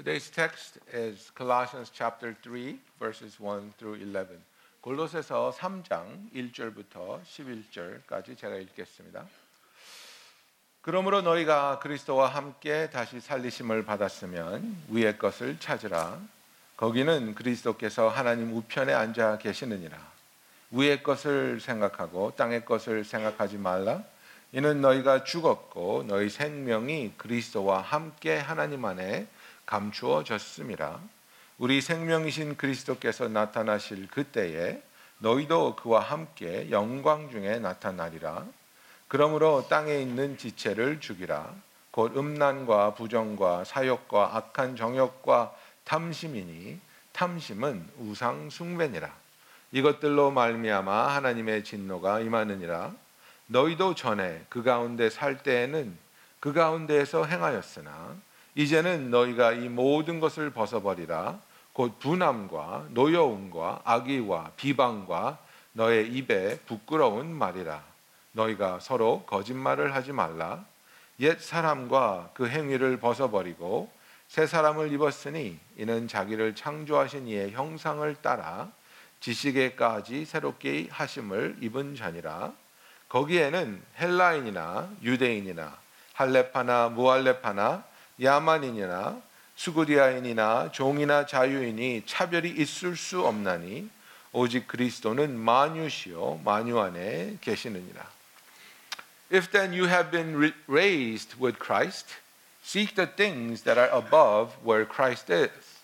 Today's text is Colossians chapter 3 verses 1 through 11. 골로새서 3장 1절부터 11절까지 제가 읽겠습니다. 그러므로 너희가 그리스도와 함께 다시 살리심을 받았으면 위의 것을 찾으라. 거기는 그리스도께서 하나님 우편에 앉아 계시느니라. 위의 것을 생각하고 땅의 것을 생각하지 말라. 이는 너희가 죽었고 너희 생명이 그리스도와 함께 하나님 안에 감추어졌음이라. 우리 생명이신 그리스도께서 나타나실 그때에 너희도 그와 함께 영광 중에 나타나리라. 그러므로 땅에 있는 지체를 죽이라. 곧 음란과 부정과 사욕과 악한 정욕과 탐심이니 탐심은 우상 숭배니라. 이것들로 말미암아 하나님의 진노가 임하느니라. 너희도 전에 그 가운데 살 때에는 그 가운데에서 행하였으나 이제는 너희가 이 모든 것을 벗어버리라. 곧 분함과 노여움과 악의와 비방과 너의 입에 부끄러운 말이라. 너희가 서로 거짓말을 하지 말라. 옛 사람과 그 행위를 벗어버리고 새 사람을 입었으니 이는 자기를 창조하신 이의 형상을 따라 지식에까지 새롭게 하심을 입은 자니라. 거기에는 헬라인이나 유대인이나 할레파나 무할레파나 야만인이나 수구리아인이나 종이나 자유인이 차별이 있을 수 없나니 오직 그리스도는 만유시요 만유 안에 계시느니라. If then you have been raised with Christ, seek the things that are above where Christ is,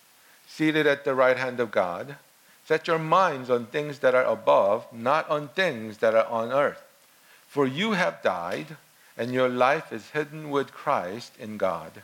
seated at the right hand of God. Set your minds on things that are above, not on things that are on earth. For you have died, and your life is hidden with Christ in God.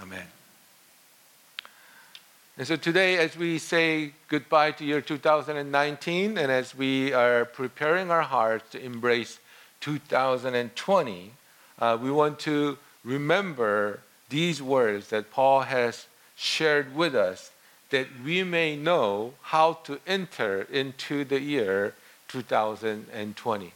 Amen. And so today, as we say goodbye to year 2019, and as we are preparing our hearts to embrace 2020, uh, we want to remember these words that Paul has shared with us that we may know how to enter into the year 2020.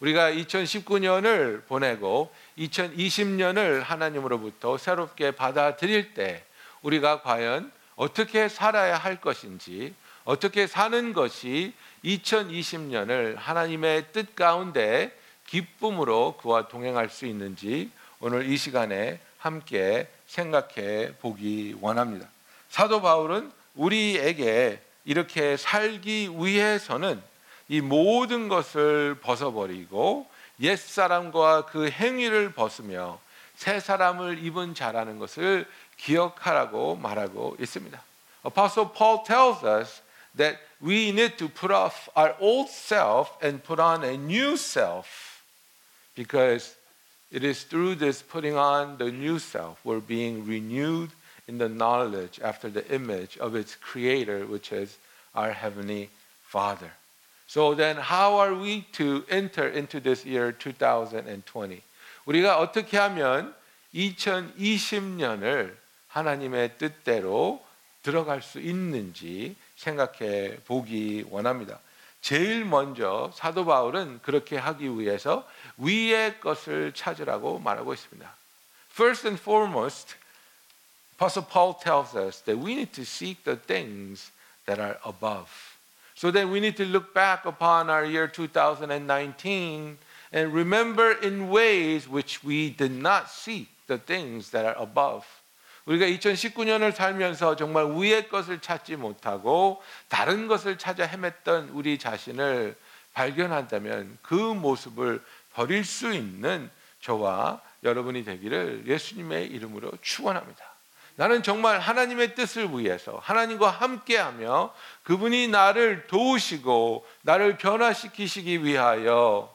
우리가 2019년을 보내고 2020년을 하나님으로부터 새롭게 받아들일 때 우리가 과연 어떻게 살아야 할 것인지 어떻게 사는 것이 2020년을 하나님의 뜻 가운데 기쁨으로 그와 동행할 수 있는지 오늘 이 시간에 함께 생각해 보기 원합니다. 사도 바울은 우리에게 이렇게 살기 위해서는 이 모든 것을 벗어버리고 옛 사람과 그 행위를 벗으며 새 사람을 입은 자라는 것을 기억하라고 말하고 있습니다. Apostle Paul tells us that we need to put off our old self and put on a new self because it is through this putting on the new self we're being renewed in the knowledge after the image of its creator which is our heavenly Father. So then how are we to enter into this year 2020? 우리가 어떻게 하면 2020년을 하나님의 뜻대로 들어갈 수 있는지 생각해 보기 원합니다. 제일 먼저 사도 바울은 그렇게 하기 위해서 위의 것을 찾으라고 말하고 있습니다. First and foremost, Apostle Paul tells us that we need to seek the things that are above. So then we need to look back upon our year 2019 and remember in ways which we did not seek the things that are above. 우리가 2019년을 살면서 정말 위의 것을 찾지 못하고 다른 것을 찾아 헤맸던 우리 자신을 발견한다면 그 모습을 버릴 수 있는 저와 여러분이 되기를 예수님의 이름으로 축원합니다. 나는 정말 하나님의 뜻을 위해서 하나님과 함께하며 그분이 나를 도우시고 나를 변화시키시기 위하여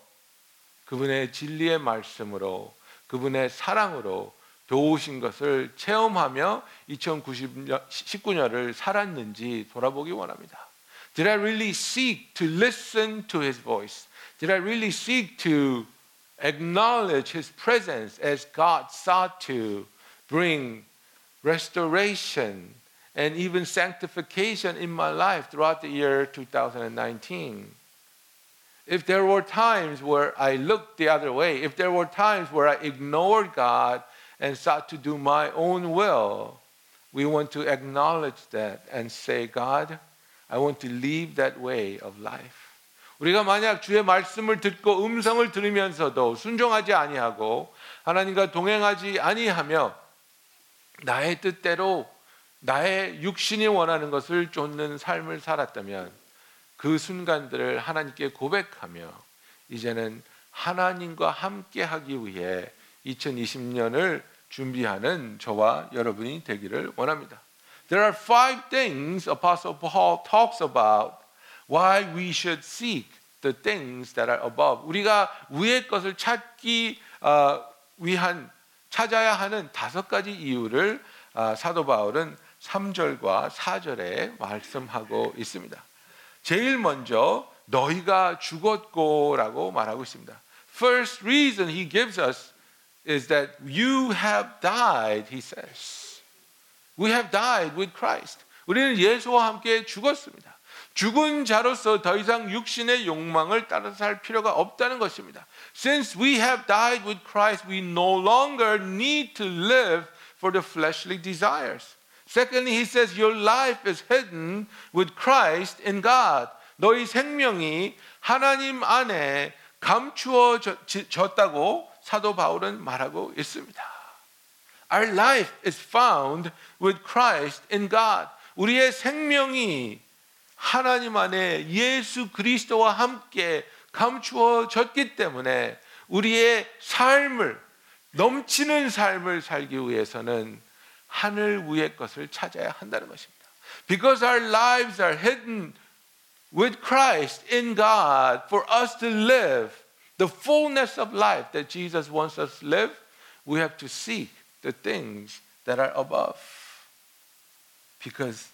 그분의 진리의 말씀으로 그분의 사랑으로 도우신 것을 체험하며 2019년을 살았는지 돌아보기 원합니다. Did I really seek to listen to his voice? Did I really seek to acknowledge his presence as God sought to bring restoration and even sanctification in my life throughout the year 2019? If there were times where I looked the other way, if there were times where I ignored God and sought to do my own will, we want to acknowledge that and say, God, I want to leave that way of life. 우리가 만약 주의 말씀을 듣고 음성을 들으면서도 순종하지 아니하고 하나님과 동행하지 아니하며 나의 뜻대로 나의 육신이 원하는 것을 쫓는 삶을 살았다면 그 순간들을 하나님께 고백하며 이제는 하나님과 함께 하기 위해 2020년을 준비하는 저와 여러분이 되기를 원합니다. There are five things Apostle Paul talks about why we should seek the things that are above. 우리가 위의 것을 찾기 어, 위한 찾아야 하는 다섯 가지 이유를 어, 사도 바울은 3절과 4절에 말씀하고 있습니다. 제일 먼저 너희가 죽었고라고 말하고 있습니다. First reason he gives us is that you have died, he says. We have died with Christ. 우리는 예수와 함께 죽었습니다. 죽은 자로서 더 이상 육신의 욕망을 따라서 살 필요가 없다는 것입니다. Since we have died with Christ, we no longer need to live for the fleshly desires. Secondly, he says, Your life is hidden with Christ in God. 너희 생명이 하나님 안에 감추어졌다고 사도 바울은 말하고 있습니다. Our life is found with Christ in God. 우리의 생명이 하나님 안에 예수 그리스도와 함께 감추어졌기 때문에 우리의 삶을 넘치는 삶을 살기 위해서는 하늘 위의 것을 찾아야 한다는 것입니다. Because our lives are hidden with Christ in God for us to live the fullness of life that Jesus wants us to live, we have to seek the things that are above. Because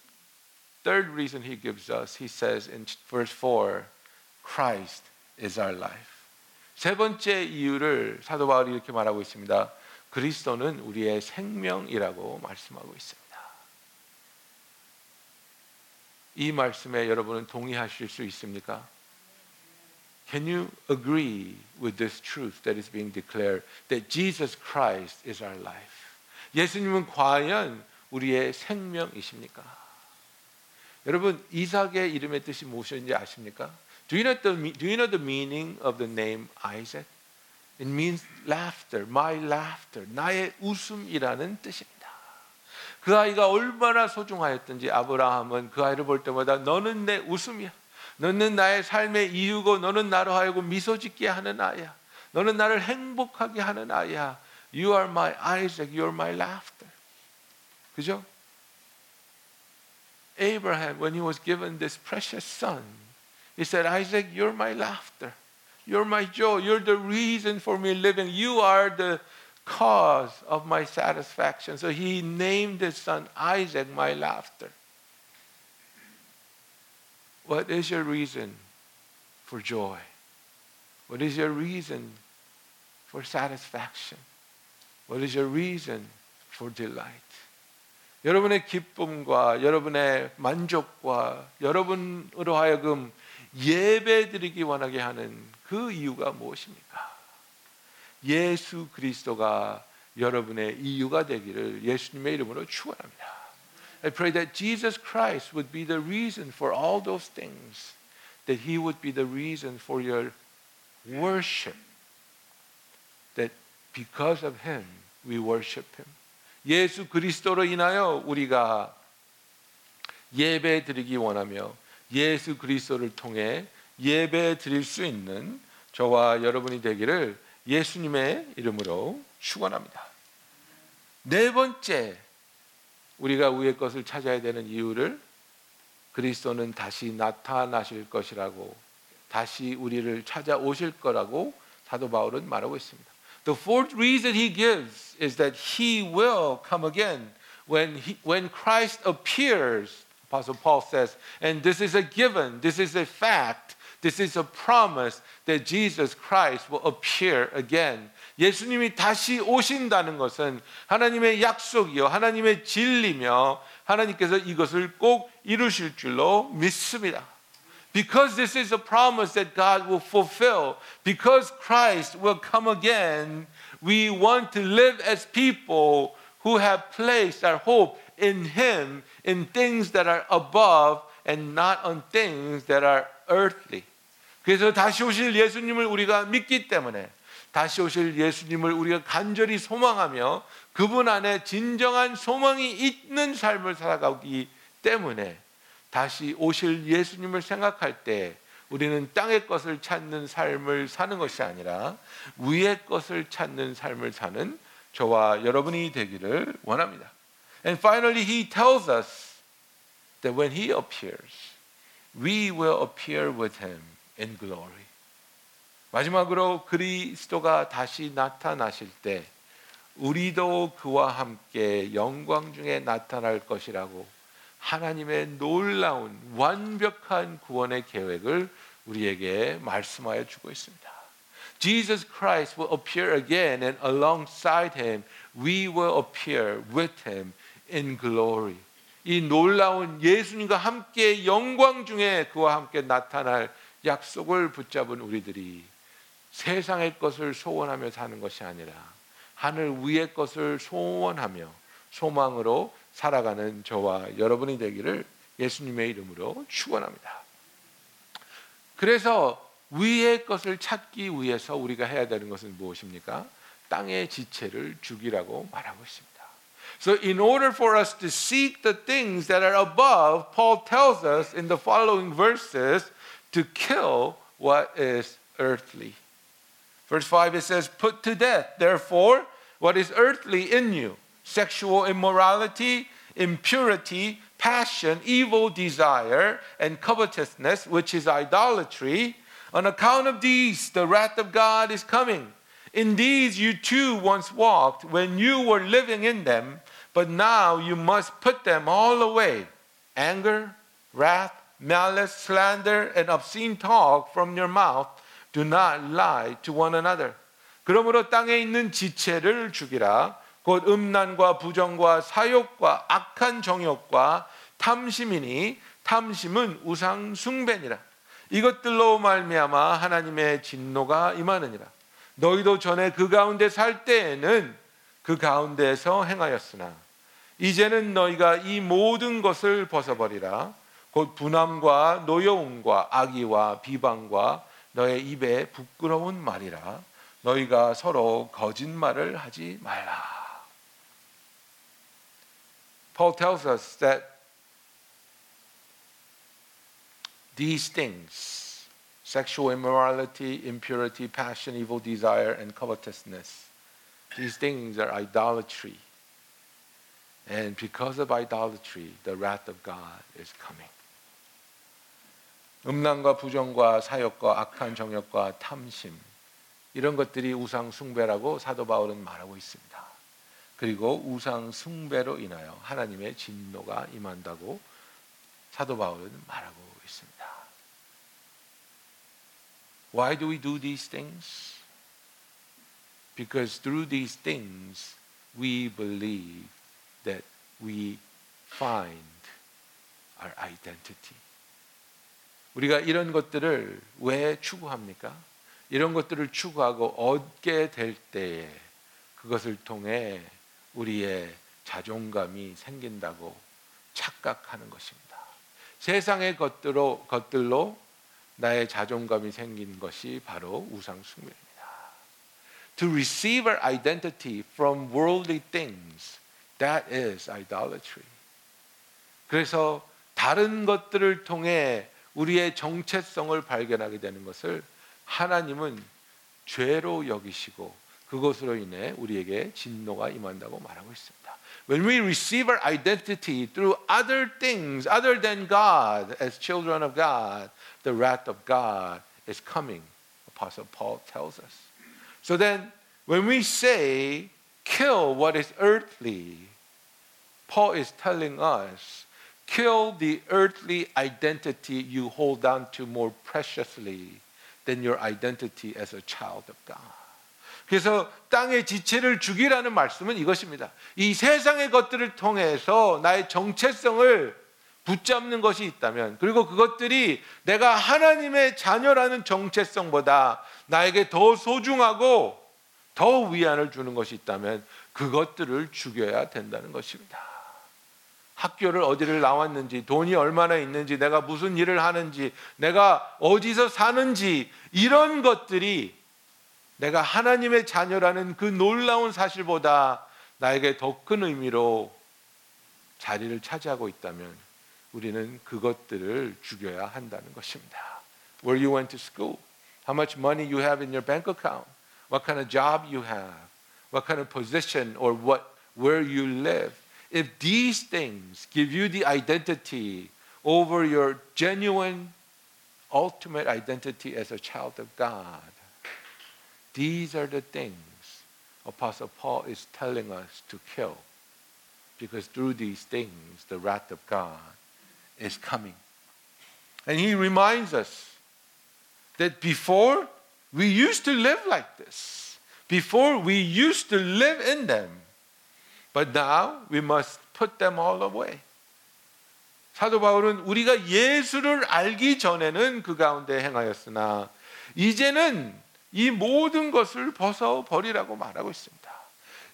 third reason he gives us, he says in verse 4, Christ is our life. 세 번째 이유를 사도 바울이 이렇게 말하고 있습니다. 그리스도는 우리의 생명이라고 말씀하고 있습니다. 이 말씀에 여러분은 동의하실 수 있습니까? Can you agree with this truth that is being declared that Jesus Christ is our life? 예수님은 과연 우리의 생명이십니까? 여러분 이삭의 이름의 뜻이 무엇인지 아십니까? Do you know the Do you know the meaning of the name Isaac? It means laughter, my laughter, 나의 웃음이라는 뜻입니다. 그 아이가 얼마나 소중하였던지 아브라함은 그 아이를 볼 때마다 너는 내 웃음이야. 너는 나의 삶의 이유고 너는 나로 하여금 미소 짓게 하는 아이야. 너는 나를 행복하게 하는 아이야. You are my Isaac, you are my laughter. 그죠? Abraham, when he was given this precious son, he said, Isaac, you're my laughter. You're my joy. You're the reason for me living. You are the cause of my satisfaction. So he named his son Isaac, my laughter. What is your reason for joy? What is your reason for satisfaction? What is your reason for delight? 여러분의 기쁨과 여러분의 만족과 여러분으로 하여금 예배 드리기 원하게 하는 그 이유가 무엇입니까? 예수 그리스도가 여러분의 이유가 되기를 예수님의 이름으로 축원합니다. I pray that Jesus Christ would be the reason for all those things, that He would be the reason for your worship, that because of Him, we worship Him. 예수 그리스도로 인하여 우리가 예배 드리기 원하며 예수 그리스도를 통해 예배 드릴 수 있는 저와 여러분이 되기를 예수님의 이름으로 축원합니다. 네 번째 우리가 위의 것을 찾아야 되는 이유를 그리스도는 다시 나타나실 것이라고 다시 우리를 찾아오실 거라고 사도 바울은 말하고 있습니다. The fourth reason he gives is that he will come again when he, when Christ appears. Apostle Paul says, and this is a given, this is a fact, this is a promise that Jesus Christ will appear again. 예수님이 다시 오신다는 것은 하나님의 약속이요, 하나님의 진리며 하나님께서 이것을 꼭 이루실 줄로 믿습니다. Because this is a promise that God will fulfill, because Christ will come again, we want to live as people who have placed our hope in Him, in things that are above and not on things that are earthly. 그래서 다시 오실 예수님을 우리가 믿기 때문에 다시 오실 예수님을 우리가 간절히 소망하며 그분 안에 진정한 소망이 있는 삶을 살아가기 때문에 다시 오실 예수님을 생각할 때 우리는 땅의 것을 찾는 삶을 사는 것이 아니라 위의 것을 찾는 삶을 사는 저와 여러분이 되기를 원합니다. And finally he tells us that when he appears we will appear with him in glory. 마지막으로 그리스도가 다시 나타나실 때 우리도 그와 함께 영광 중에 나타날 것이라고 하나님의 놀라운 완벽한 구원의 계획을 우리에게 말씀하여 주고 있습니다. Jesus Christ will appear again and alongside him we will appear with him in glory. 이 놀라운 예수님과 함께 영광 중에 그와 함께 나타날 약속을 붙잡은 우리들이 세상의 것을 소원하며 사는 것이 아니라 하늘 위의 것을 소원하며 소망으로 살아가는 저와 여러분이 되기를 예수님의 이름으로 축원합니다. 그래서 위의 것을 찾기 위해서 우리가 해야 되는 것은 무엇입니까? 땅의 지체를 죽이라고 말하고 있습니다. So in order for us to seek the things that are above, Paul tells us in the following verses to kill what is earthly. Verse 5 it says, Put to death, therefore, what is earthly in you sexual immorality, impurity, passion, evil desire, and covetousness, which is idolatry. On account of these, the wrath of God is coming. In these you too once walked when you were living in them, but now you must put them all away anger, wrath, malice, slander, and obscene talk from your mouth. Do not lie to one another. 그러므로 땅에 있는 지체를 죽이라. 곧 음란과 부정과 사욕과 악한 정욕과 탐심이니 탐심은 우상 숭배니라. 이것들로 말미암아 하나님의 진노가 임하느니라. 너희도 전에 그 가운데 살 때에는 그 가운데에서 행하였으나 이제는 너희가 이 모든 것을 벗어버리라. 곧 분함과 노여움과 악의와 비방과 너의 입에 부끄러운 말이라 너희가 서로 거짓말을 하지 말라. Paul tells us that these things sexual immorality, impurity, passion, evil desire, and covetousness these things are idolatry. And because of idolatry, the wrath of God is coming. 음란과 부정과 사욕과 악한 정욕과 탐심 이런 것들이 우상 숭배라고 사도 바울은 말하고 있습니다. 그리고 우상 숭배로 인하여 하나님의 진노가 임한다고 사도 바울은 말하고 있습니다. Why do we do these things? Because through these things we believe that we find our identity. 우리가 이런 것들을 왜 추구합니까? 이런 것들을 추구하고 얻게 될 때에 그것을 통해 우리의 자존감이 생긴다고 착각하는 것입니다. 세상의 것들로, 것들로 나의 자존감이 생긴 것이 바로 우상 숭배입니다. To receive our identity from worldly things That is idolatry. 그래서 다른 것들을 통해 우리의 정체성을 발견하게 되는 것을 하나님은 죄로 여기시고 그것으로 인해 우리에게 진노가 임한다고 말하고 있습니다. When we receive our identity through other things other than God as children of God, the wrath of God is coming. Apostle Paul tells us. So then when we say kill what is earthly, Paul is telling us kill the earthly identity you hold on to more preciously than your identity as a child of God. 그래서 땅의 지체를 죽이라는 말씀은 이것입니다. 이 세상의 것들을 통해서 나의 정체성을 붙잡는 것이 있다면, 그리고 그것들이 내가 하나님의 자녀라는 정체성보다 나에게 더 소중하고 더 위안을 주는 것이 있다면, 그것들을 죽여야 된다는 것입니다. 학교를 어디를 나왔는지, 돈이 얼마나 있는지, 내가 무슨 일을 하는지, 내가 어디서 사는지, 이런 것들이 내가 하나님의 자녀라는 그 놀라운 사실보다 나에게 더 큰 의미로 자리를 차지하고 있다면 우리는 그것들을 죽여야 한다는 것입니다. Where you went to school, how much money you have in your bank account, what kind of job you have, what kind of position or what where you live. If these things give you the identity over your genuine ultimate identity as a child of God, These are the things Apostle Paul is telling us to kill. Because through these things, the wrath of God is coming. And he reminds us that before we used to live like this, before we used to live in them, but now we must put them all away. 사도 바울은 우리가 예수를 알기 전에는 그 가운데 행하였으나 이제는 이 모든 것을 벗어 버리라고 말하고 있습니다.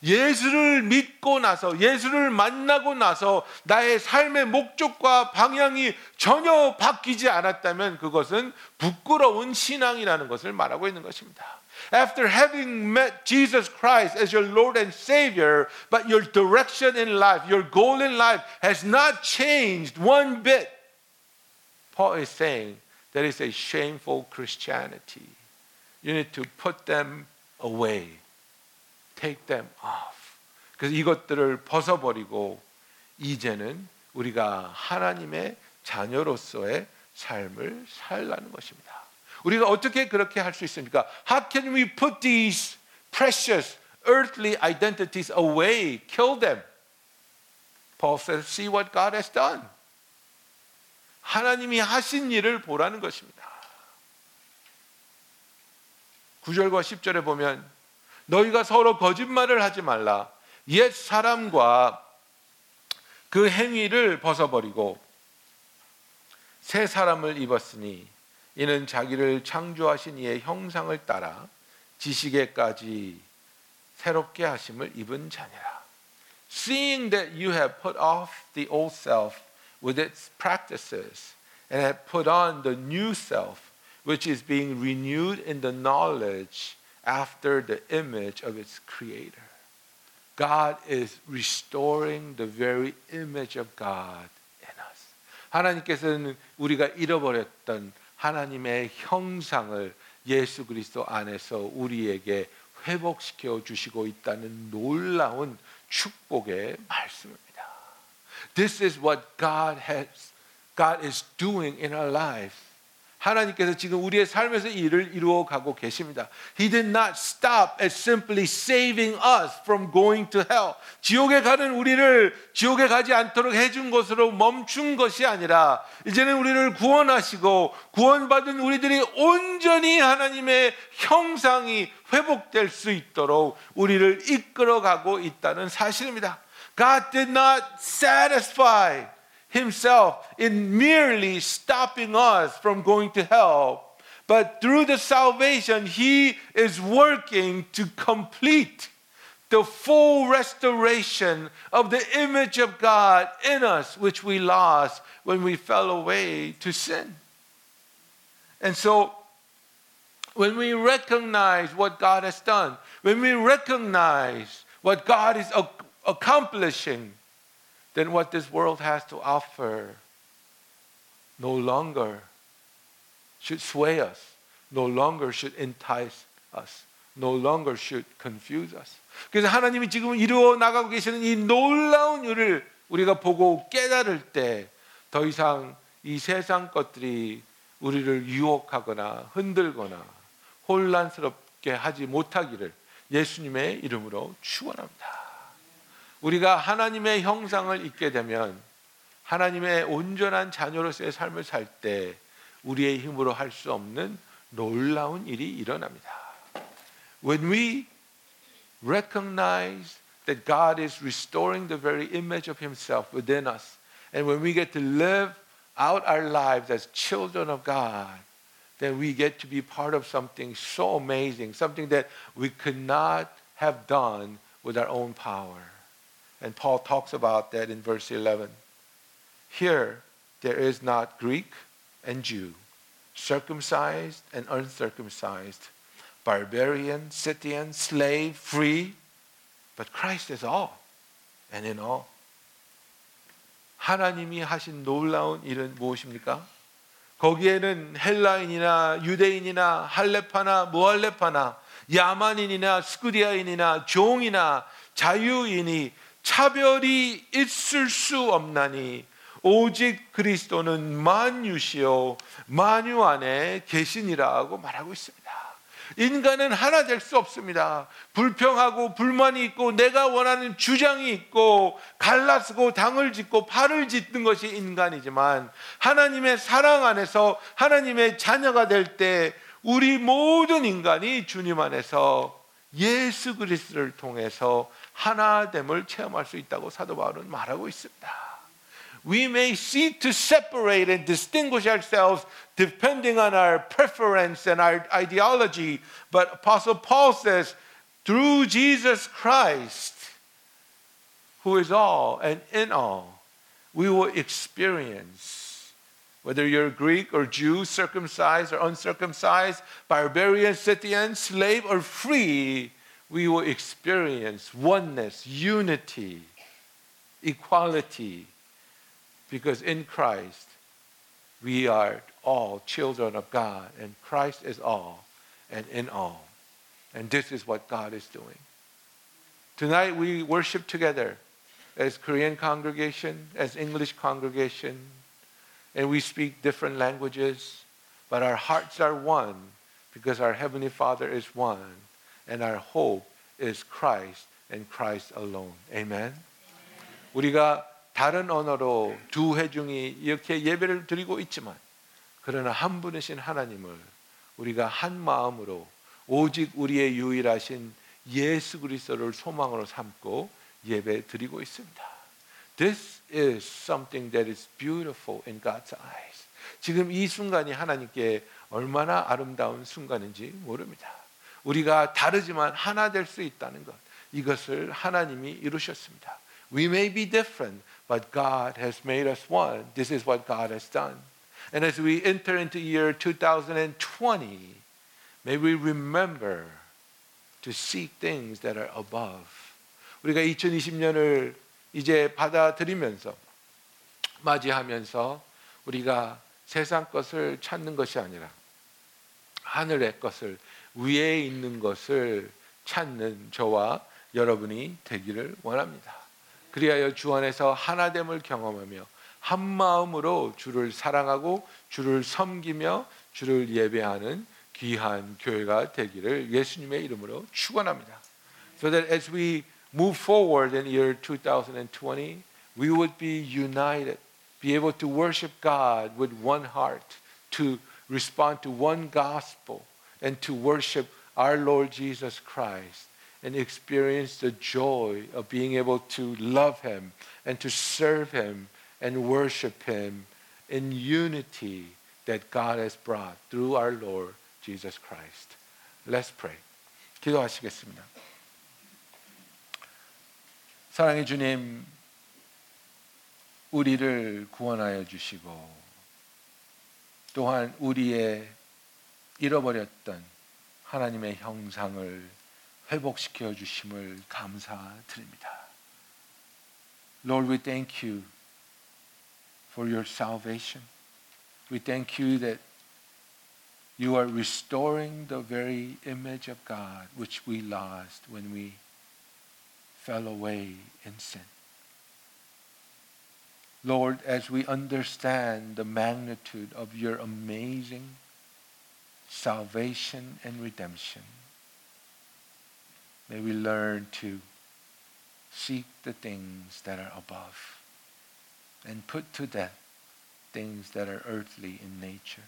예수를 믿고 나서 예수를 만나고 나서 나의 삶의 목적과 방향이 전혀 바뀌지 않았다면 그것은 부끄러운 신앙이라는 것을 말하고 있는 것입니다. After having met Jesus Christ as your Lord and Savior, but your direction in life, your goal in life has not changed one bit, Paul is saying that is a shameful Christianity. You need to put them away. Take them off. 그래서 이것들을 벗어버리고 이제는 우리가 하나님의 자녀로서의 삶을 살라는 것입니다. 우리가 어떻게 그렇게 할 수 있습니까? How can we put these precious earthly identities away, kill them? Paul says, see what God has done. 하나님이 하신 일을 보라는 것입니다. 9절과 10절에 보면 너희가 서로 거짓말을 하지 말라. 옛 사람과 그 행위를 벗어버리고 새 사람을 입었으니 이는 자기를 창조하신 이의 형상을 따라 지식에까지 새롭게 하심을 입은 자니라. Seeing that you have put off the old self with its practices and have put on the new self which is being renewed in the knowledge after the image of its creator. God is restoring the very image of God in us. 하나님께서는 우리가 잃어버렸던 하나님의 형상을 예수 그리스도 안에서 우리에게 회복시켜 주시고 있다는 놀라운 축복의 말씀입니다. This is what God has God is doing in our life. 하나님께서 지금 우리의 삶에서 일을 이루어 가고 계십니다. He did not stop at simply saving us from going to hell. 지옥에 가는 우리를 지옥에 가지 않도록 해준 것으로 멈춘 것이 아니라 이제는 우리를 구원하시고 구원받은 우리들이 온전히 하나님의 형상이 회복될 수 있도록 우리를 이끌어 가고 있다는 사실입니다. God did not satisfy himself in merely stopping us from going to hell. But through the salvation, he is working to complete the full restoration of the image of God in us, which we lost when we fell away to sin. And so, when we recognize what God has done, when we recognize what God is accomplishing than what this world has to offer no longer should sway us, no longer should entice us, no longer should confuse us. 그래서 하나님이 지금 이루어 나가고 계시는 이 놀라운 일을 우리가 보고 깨달을 때 더 이상 이 세상 것들이 우리를 유혹하거나 흔들거나 혼란스럽게 하지 못하기를 예수님의 이름으로 축원합니다. 우리가 하나님의 형상을 입게 되면 하나님의 온전한 자녀로서의 삶을 살 때 우리의 힘으로 할 수 없는 놀라운 일이 일어납니다. When we recognize that God is restoring the very image of Himself within us, and when we get to live out our lives as children of God, then we get to be part of something so amazing, something that we could not have done with our own power. And Paul talks about that in verse 11. Here, there is not Greek and Jew, circumcised and uncircumcised, barbarian, Scythian, slave, free, but Christ is all and in all. 하나님이 하신 놀라운 일은 무엇입니까? 거기에는 헬라인이나 유대인이나 할레파나 무할레파나 야만인이나 스쿠디아인이나 종이나 자유인이 차별이 있을 수 없나니 오직 그리스도는 만유시요 만유 안에 계시니라고 말하고 있습니다. 인간은 하나 될 수 없습니다. 불평하고 불만이 있고 내가 원하는 주장이 있고 갈라쓰고 당을 짓고 팔을 짓는 것이 인간이지만 하나님의 사랑 안에서 하나님의 자녀가 될 때 우리 모든 인간이 주님 안에서 예수 그리스도를 통해서 하나됨을 체험할 수 있다고 사도 바울은 말하고 있습니다. We may seek to separate and distinguish ourselves depending on our preference and our ideology, but Apostle Paul says, through Jesus Christ, who is all and in all, we will experience, whether you're Greek or Jew, circumcised or uncircumcised, barbarian, Scythian, slave or free, we will experience oneness, unity, equality, because in Christ we are all children of God, and Christ is all and in all. And this is what God is doing. Tonight we worship together as Korean congregation, as English congregation, and we speak different languages, but our hearts are one because our Heavenly Father is one, and our hope is Christ and Christ alone. Amen. 우리가 다른 언어로 두 회중이 이렇게 예배를 드리고 있지만 그러나 한 분이신 하나님을 우리가 한 마음으로 오직 우리의 유일하신 예수 그리스도를 소망으로 삼고 예배 드리고 있습니다. This is something that is beautiful in God's eyes. 지금 이 순간이 하나님께 얼마나 아름다운 순간인지 모릅니다. 우리가 다르지만 하나 될 수 있다는 것. 이것을 하나님이 이루셨습니다. We may be different, but God has made us one. This is what God has done. And as we enter into year 2020, may we remember to seek things that are above. 우리가 2020년을 이제 받아들이면서 맞이하면서 우리가 세상 것을 찾는 것이 아니라 하늘의 것을 위에 있는 것을 찾는 저와 여러분이 되기를 원합니다. 그리하여 주 안에서 하나됨을 경험하며 한 마음으로 주를 사랑하고 주를 섬기며 주를 예배하는 귀한 교회가 되기를 예수님의 이름으로 축원합니다. So that as we move forward in year 2020, we would be united, be able to worship God with one heart, to respond to one gospel, and to worship our Lord Jesus Christ and experience the joy of being able to love Him and to serve Him and worship Him in unity that God has brought through our Lord Jesus Christ. Let's pray. 기도하시겠습니다. 사랑의 주님, 우리를 구원하여 주시고 또한 우리의 잃어버렸던 하나님의 형상을 회복시켜 주심을 감사드립니다. Lord, we thank you for your salvation. We thank you that you are restoring the very image of God which we lost when we fell away in sin. Lord, as we understand the magnitude of your amazing salvation and redemption, may we learn to seek the things that are above and put to death things that are earthly in nature.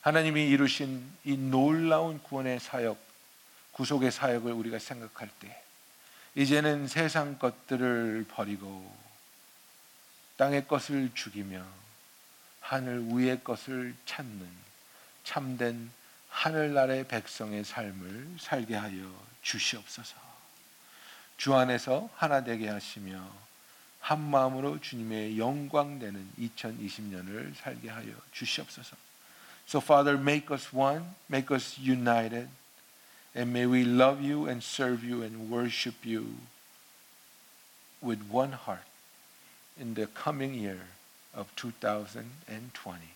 하나님이 이루신 이 놀라운 구원의 사역, 구속의 사역을 우리가 생각할 때 이제는 세상 것들을 버리고 땅의 것을 죽이며 하늘 위의 것을 찾는 참된 하늘나라의 백성의 삶을 살게 하여 주시옵소서. 주 안에서 하나 되게 하시며 한 마음으로 주님의 영광 되는 2020년을 살게 하여 주시옵소서. So Father, make us one, make us united, and may we love you and serve you and worship you with one heart in the coming year of 2020.